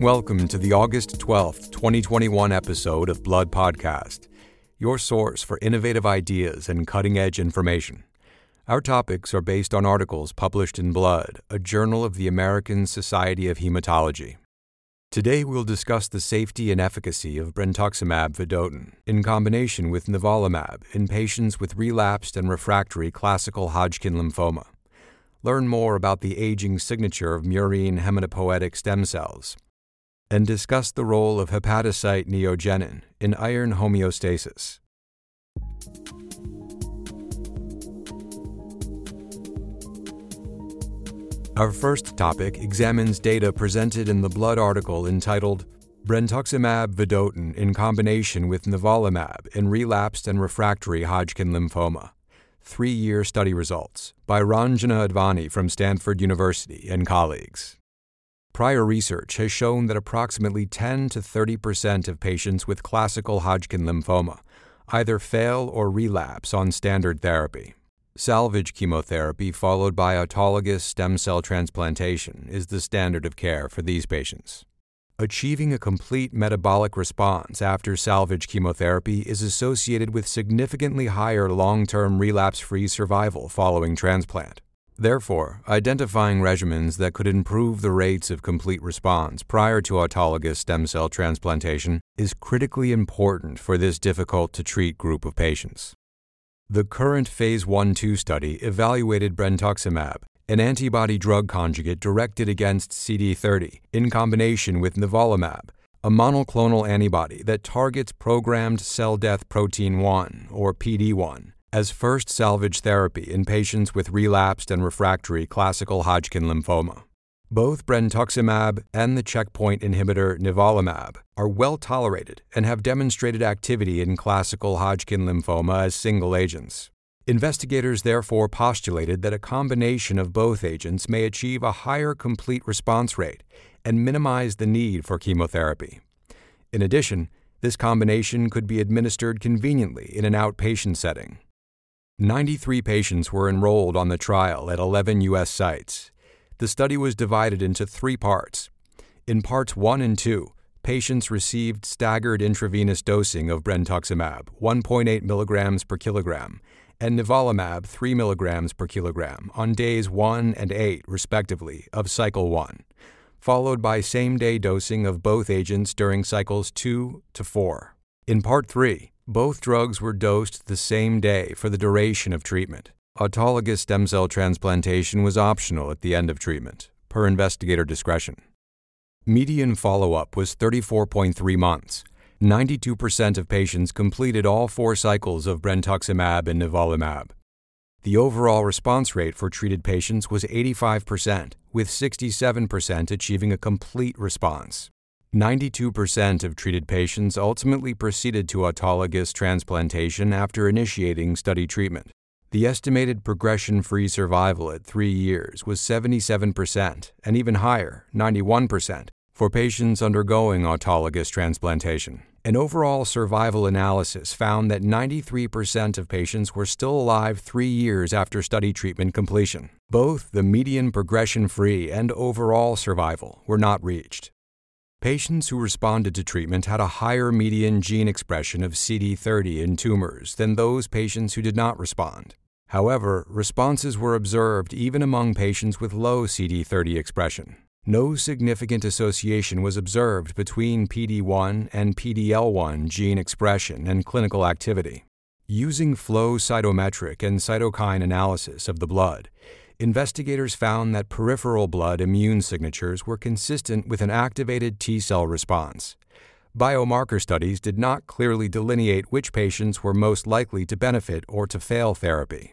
Welcome to the August 12th, 2021 episode of Blood Podcast, your source for innovative ideas and cutting edge information. Our topics are based on articles published in Blood, a journal of the American Society of Hematology. Today we'll discuss the safety and efficacy of brentuximab vedotin in combination with nivolumab in patients with relapsed and refractory classical Hodgkin lymphoma. Learn more about the aging signature of murine hematopoietic stem cells and discuss the role of hepatocyte neogenin in iron homeostasis. Our first topic examines data presented in the Blood article entitled Brentuximab vedotin in combination with nivolumab in relapsed and refractory Hodgkin lymphoma. Three year study results by Ranjana Advani from Stanford University and colleagues. Prior research has shown that approximately 10 to 30 percent of patients with classical Hodgkin lymphoma either fail or relapse on standard therapy. Salvage chemotherapy followed by autologous stem cell transplantation is the standard of care for these patients. Achieving a complete metabolic response after salvage chemotherapy is associated with significantly higher long term relapse free survival following transplant. Therefore, identifying regimens that could improve the rates of complete response prior to autologous stem cell transplantation is critically important for this difficult to treat group of patients. The current Phase 1 2 study evaluated brentuximab, an antibody drug conjugate directed against CD30, in combination with nivolumab, a monoclonal antibody that targets programmed cell death protein 1, or PD1 as first salvage therapy in patients with relapsed and refractory classical Hodgkin lymphoma. Both brentuximab and the checkpoint inhibitor nivolumab are well tolerated and have demonstrated activity in classical Hodgkin lymphoma as single agents. Investigators therefore postulated that a combination of both agents may achieve a higher complete response rate and minimize the need for chemotherapy. In addition, this combination could be administered conveniently in an outpatient setting. 93 patients were enrolled on the trial at 11 U.S. sites. The study was divided into three parts. In parts 1 and 2, patients received staggered intravenous dosing of brentuximab, 1.8 milligrams per kilogram, and nivolumab, 3 milligrams per kilogram, on days 1 and 8, respectively, of cycle 1, followed by same day dosing of both agents during cycles 2 to 4. In part 3, both drugs were dosed the same day for the duration of treatment. Autologous stem cell transplantation was optional at the end of treatment, per investigator discretion. Median follow up was 34.3 months. 92% of patients completed all four cycles of brentuximab and nivolumab. The overall response rate for treated patients was 85%, with 67% achieving a complete response. 92% of treated patients ultimately proceeded to autologous transplantation after initiating study treatment. The estimated progression free survival at three years was 77%, and even higher, 91%, for patients undergoing autologous transplantation. An overall survival analysis found that 93% of patients were still alive three years after study treatment completion. Both the median progression free and overall survival were not reached. Patients who responded to treatment had a higher median gene expression of CD30 in tumors than those patients who did not respond. However, responses were observed even among patients with low CD30 expression. No significant association was observed between PD1 and PDL1 gene expression and clinical activity. Using flow cytometric and cytokine analysis of the blood, investigators found that peripheral blood immune signatures were consistent with an activated T cell response. Biomarker studies did not clearly delineate which patients were most likely to benefit or to fail therapy.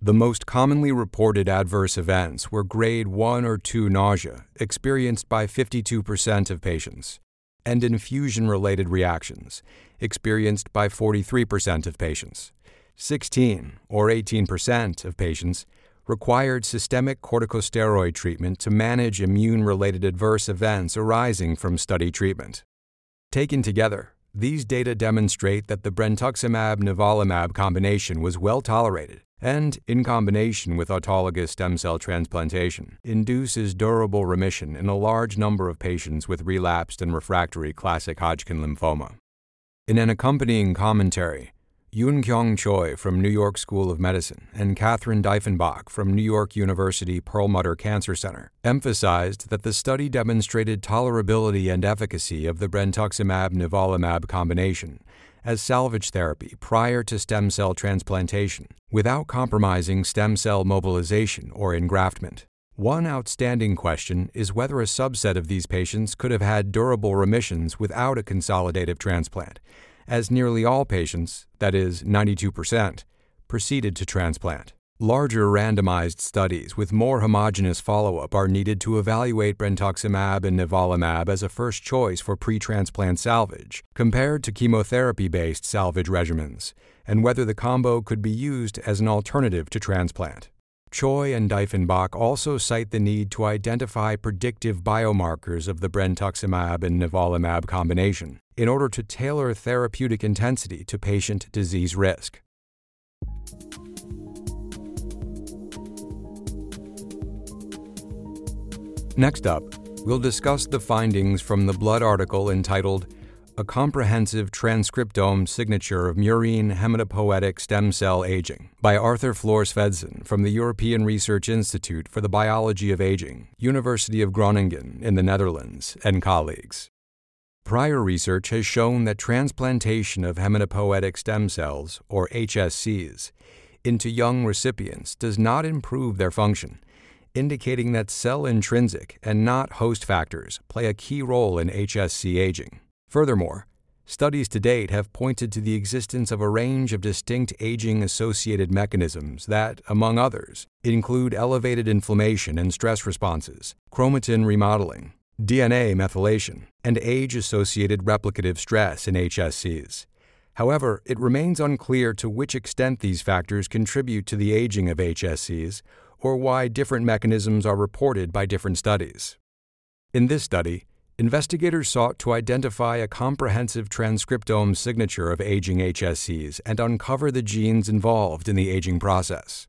The most commonly reported adverse events were grade 1 or 2 nausea, experienced by 52% of patients, and infusion related reactions, experienced by 43% of patients. 16 or 18% of patients required systemic corticosteroid treatment to manage immune related adverse events arising from study treatment. Taken together, these data demonstrate that the brentuximab nivolumab combination was well tolerated and, in combination with autologous stem cell transplantation, induces durable remission in a large number of patients with relapsed and refractory classic Hodgkin lymphoma. In an accompanying commentary, Yoon Kyung Choi from New York School of Medicine and Catherine Diefenbach from New York University Perlmutter Cancer Center emphasized that the study demonstrated tolerability and efficacy of the brentuximab nivolumab combination as salvage therapy prior to stem cell transplantation without compromising stem cell mobilization or engraftment. One outstanding question is whether a subset of these patients could have had durable remissions without a consolidative transplant, as nearly all patients, that is, 92%, proceeded to transplant. Larger randomized studies with more homogeneous follow up are needed to evaluate brentuximab and nivolumab as a first choice for pre transplant salvage, compared to chemotherapy based salvage regimens, and whether the combo could be used as an alternative to transplant. Choi and Diefenbach also cite the need to identify predictive biomarkers of the brentuximab and nivolumab combination in order to tailor therapeutic intensity to patient disease risk. Next up, we'll discuss the findings from the Blood article entitled a comprehensive transcriptome signature of murine hematopoietic stem cell aging by Arthur Flohr Svendsen from the European Research Institute for the Biology of Aging, University of Groningen in the Netherlands, and colleagues. Prior research has shown that transplantation of hematopoietic stem cells, or HSCs, into young recipients does not improve their function, indicating that cell intrinsic and not host factors play a key role in HSC aging. Furthermore, studies to date have pointed to the existence of a range of distinct aging associated mechanisms that, among others, include elevated inflammation and stress responses, chromatin remodeling, DNA methylation, and age associated replicative stress in HSCs. However, it remains unclear to which extent these factors contribute to the aging of HSCs or why different mechanisms are reported by different studies. In this study, investigators sought to identify a comprehensive transcriptome signature of aging HSCs and uncover the genes involved in the aging process.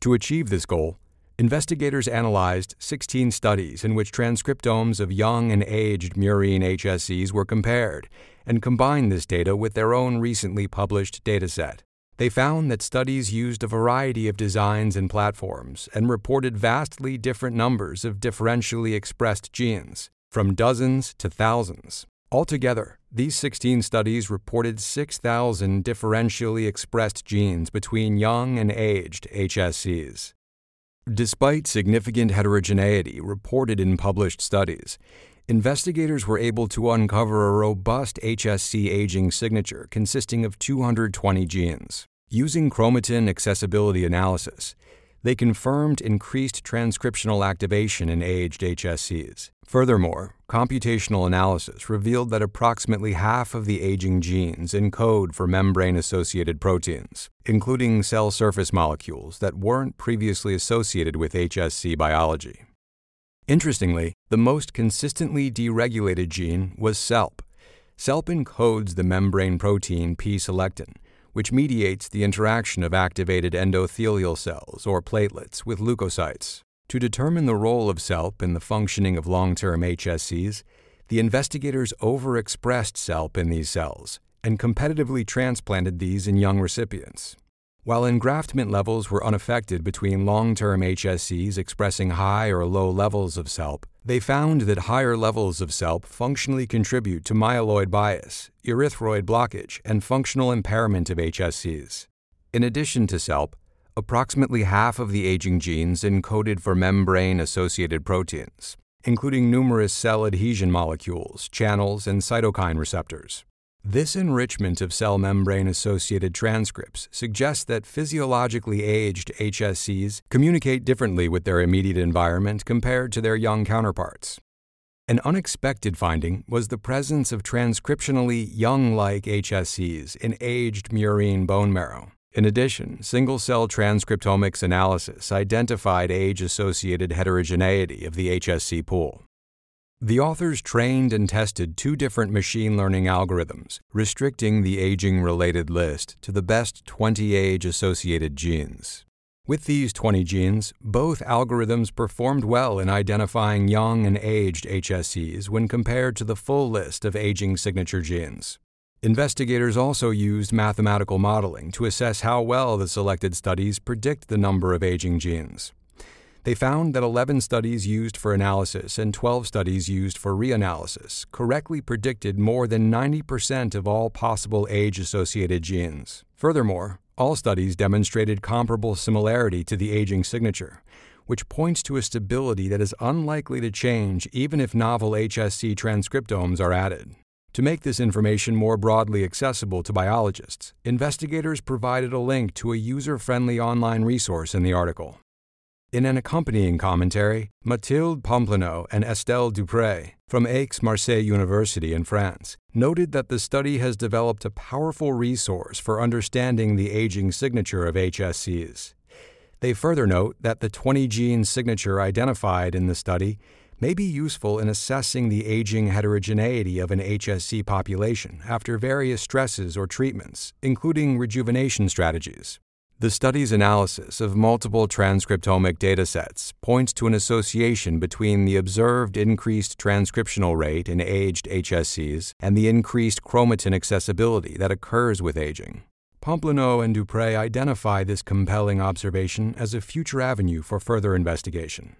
To achieve this goal, investigators analyzed 16 studies in which transcriptomes of young and aged murine HSCs were compared and combined this data with their own recently published dataset. They found that studies used a variety of designs and platforms and reported vastly different numbers of differentially expressed genes from dozens to thousands. Altogether, these 16 studies reported 6,000 differentially expressed genes between young and aged HSCs. Despite significant heterogeneity reported in published studies, investigators were able to uncover a robust HSC aging signature consisting of 220 genes. Using chromatin accessibility analysis, they confirmed increased transcriptional activation in aged HSCs. Furthermore, computational analysis revealed that approximately half of the aging genes encode for membrane associated proteins, including cell surface molecules that weren't previously associated with HSC biology. Interestingly, the most consistently deregulated gene was SELP. SELP encodes the membrane protein P selectin which mediates the interaction of activated endothelial cells or platelets with leukocytes. To determine the role of SELP in the functioning of long term HSCs, the investigators overexpressed SELP in these cells and competitively transplanted these in young recipients. While engraftment levels were unaffected between long term HSCs expressing high or low levels of SELP, they found that higher levels of SELP functionally contribute to myeloid bias, erythroid blockage, and functional impairment of HSCs. In addition to SELP, approximately half of the aging genes encoded for membrane associated proteins, including numerous cell adhesion molecules, channels, and cytokine receptors. This enrichment of cell membrane associated transcripts suggests that physiologically aged HSCs communicate differently with their immediate environment compared to their young counterparts. An unexpected finding was the presence of transcriptionally young like HSCs in aged murine bone marrow. In addition, single cell transcriptomics analysis identified age associated heterogeneity of the HSC pool. The authors trained and tested two different machine learning algorithms, restricting the aging related list to the best 20 age associated genes. With these 20 genes, both algorithms performed well in identifying young and aged HSCs when compared to the full list of aging signature genes. Investigators also used mathematical modeling to assess how well the selected studies predict the number of aging genes. They found that 11 studies used for analysis and 12 studies used for reanalysis correctly predicted more than 90% of all possible age associated genes. Furthermore, all studies demonstrated comparable similarity to the aging signature, which points to a stability that is unlikely to change even if novel HSC transcriptomes are added. To make this information more broadly accessible to biologists, investigators provided a link to a user friendly online resource in the article. In an accompanying commentary, Mathilde Poplineau and Estelle Duprez from Aix-Marseille University in France noted that the study has developed a powerful resource for understanding the aging signature of HSCs. They further note that the 20 gene signature identified in the study may be useful in assessing the aging heterogeneity of an HSC population after various stresses or treatments, including rejuvenation strategies. The study's analysis of multiple transcriptomic datasets points to an association between the observed increased transcriptional rate in aged HSCs and the increased chromatin accessibility that occurs with aging. Poplineau and Duprez identify this compelling observation as a future avenue for further investigation.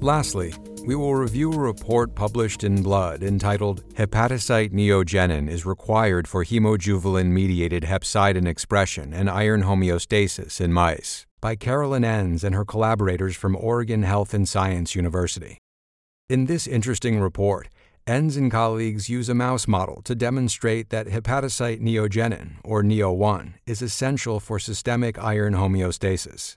Lastly, we will review a report published in Blood entitled Hepatocyte Neogenin is Required for Hemojuvelin Mediated Hepcidin Expression and Iron Homeostasis in Mice by Carolyn Enns and her collaborators from Oregon Health and Science University. In this interesting report, Enns and colleagues use a mouse model to demonstrate that hepatocyte neogenin, or NEO1, is essential for systemic iron homeostasis.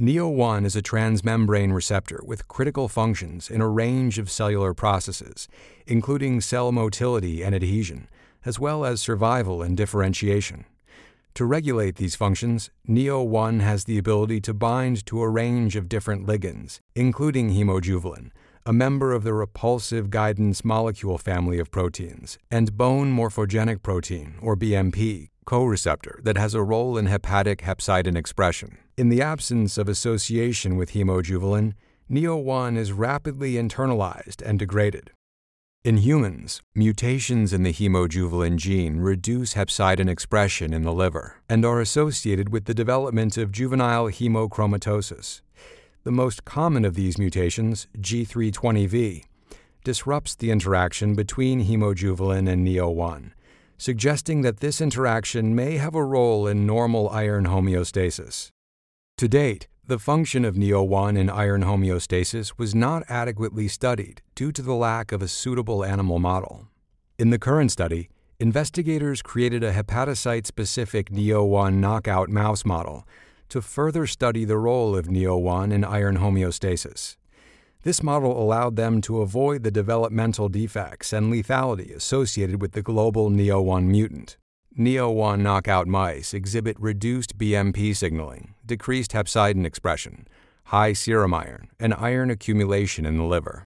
NEO1 is a transmembrane receptor with critical functions in a range of cellular processes, including cell motility and adhesion, as well as survival and differentiation. To regulate these functions, NEO1 has the ability to bind to a range of different ligands, including hemojuvelin, a member of the repulsive guidance molecule family of proteins, and bone morphogenic protein, or BMP, co-receptor that has a role in hepatic hepcidin expression. In the absence of association with hemojuvelin, NEO1 is rapidly internalized and degraded. In humans, mutations in the hemojuvelin gene reduce hepcidin expression in the liver and are associated with the development of juvenile hemochromatosis. The most common of these mutations, G320V, disrupts the interaction between hemojuvelin and NEO1, suggesting that this interaction may have a role in normal iron homeostasis. To date, the function of NEO1 in iron homeostasis was not adequately studied due to the lack of a suitable animal model. In the current study, investigators created a hepatocyte specific NEO1 knockout mouse model to further study the role of NEO1 in iron homeostasis. This model allowed them to avoid the developmental defects and lethality associated with the global NEO1 mutant. NEO1 knockout mice exhibit reduced BMP signaling, decreased hepcidin expression, high serum iron, and iron accumulation in the liver.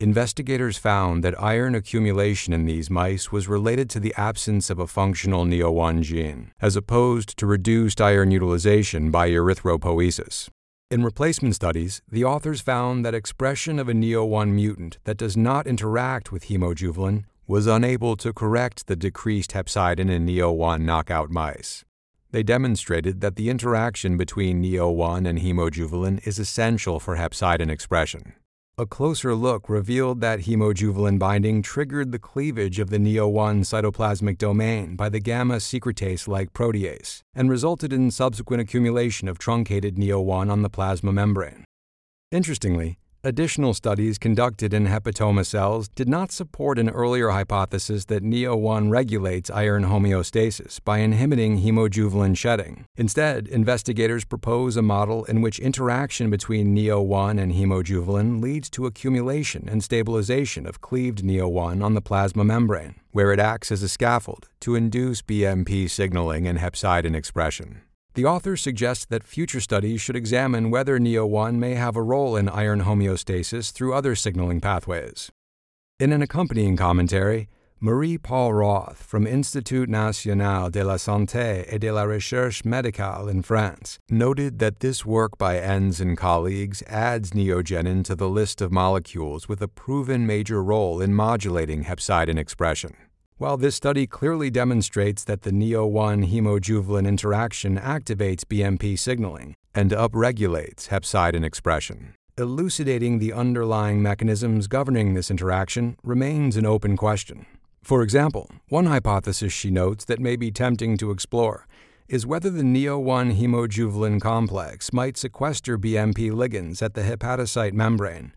Investigators found that iron accumulation in these mice was related to the absence of a functional NEO1 gene, as opposed to reduced iron utilization by erythropoiesis. In replacement studies, the authors found that expression of a NEO1 mutant that does not interact with hemojuvelin was unable to correct the decreased hepcidin in NEO1 knockout mice. They demonstrated that the interaction between NEO1 and hemojuvelin is essential for hepcidin expression. A closer look revealed that hemojuvelin binding triggered the cleavage of the NEO1 cytoplasmic domain by the gamma secretase like protease and resulted in subsequent accumulation of truncated NEO1 on the plasma membrane. Interestingly, Additional studies conducted in hepatoma cells did not support an earlier hypothesis that NEO1 regulates iron homeostasis by inhibiting hemojuvelin shedding. Instead, investigators propose a model in which interaction between NEO1 and hemojuvelin leads to accumulation and stabilization of cleaved NEO1 on the plasma membrane, where it acts as a scaffold to induce BMP signaling and hepcidin expression. The author suggests that future studies should examine whether NEO1 may have a role in iron homeostasis through other signaling pathways. In an accompanying commentary, Marie-Paule Roth from Institut National de la Santé et de la Recherche Médicale in France noted that this work by Enns and colleagues adds neogenin to the list of molecules with a proven major role in modulating hepcidin expression. While this study clearly demonstrates that the NEO1 hemojuvelin interaction activates BMP signaling and upregulates hepcidin expression, elucidating the underlying mechanisms governing this interaction remains an open question. For example, one hypothesis she notes that may be tempting to explore is whether the NEO1 hemojuvelin complex might sequester BMP ligands at the hepatocyte membrane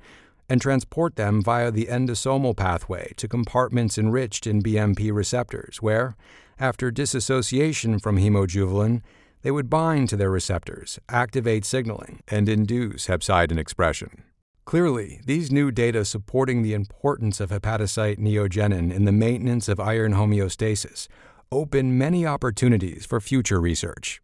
and transport them via the endosomal pathway to compartments enriched in BMP receptors, where, after dissociation from hemojuvelin, they would bind to their receptors, activate signaling, and induce hepcidin expression. Clearly, these new data supporting the importance of hepatocyte neogenin in the maintenance of iron homeostasis open many opportunities for future research.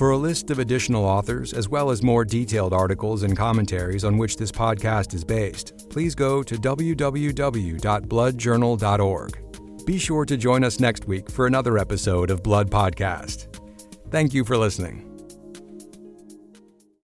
For a list of additional authors, as well as more detailed articles and commentaries on which this podcast is based, please go to www.bloodjournal.org. Be sure to join us next week for another episode of Blood Podcast. Thank you for listening.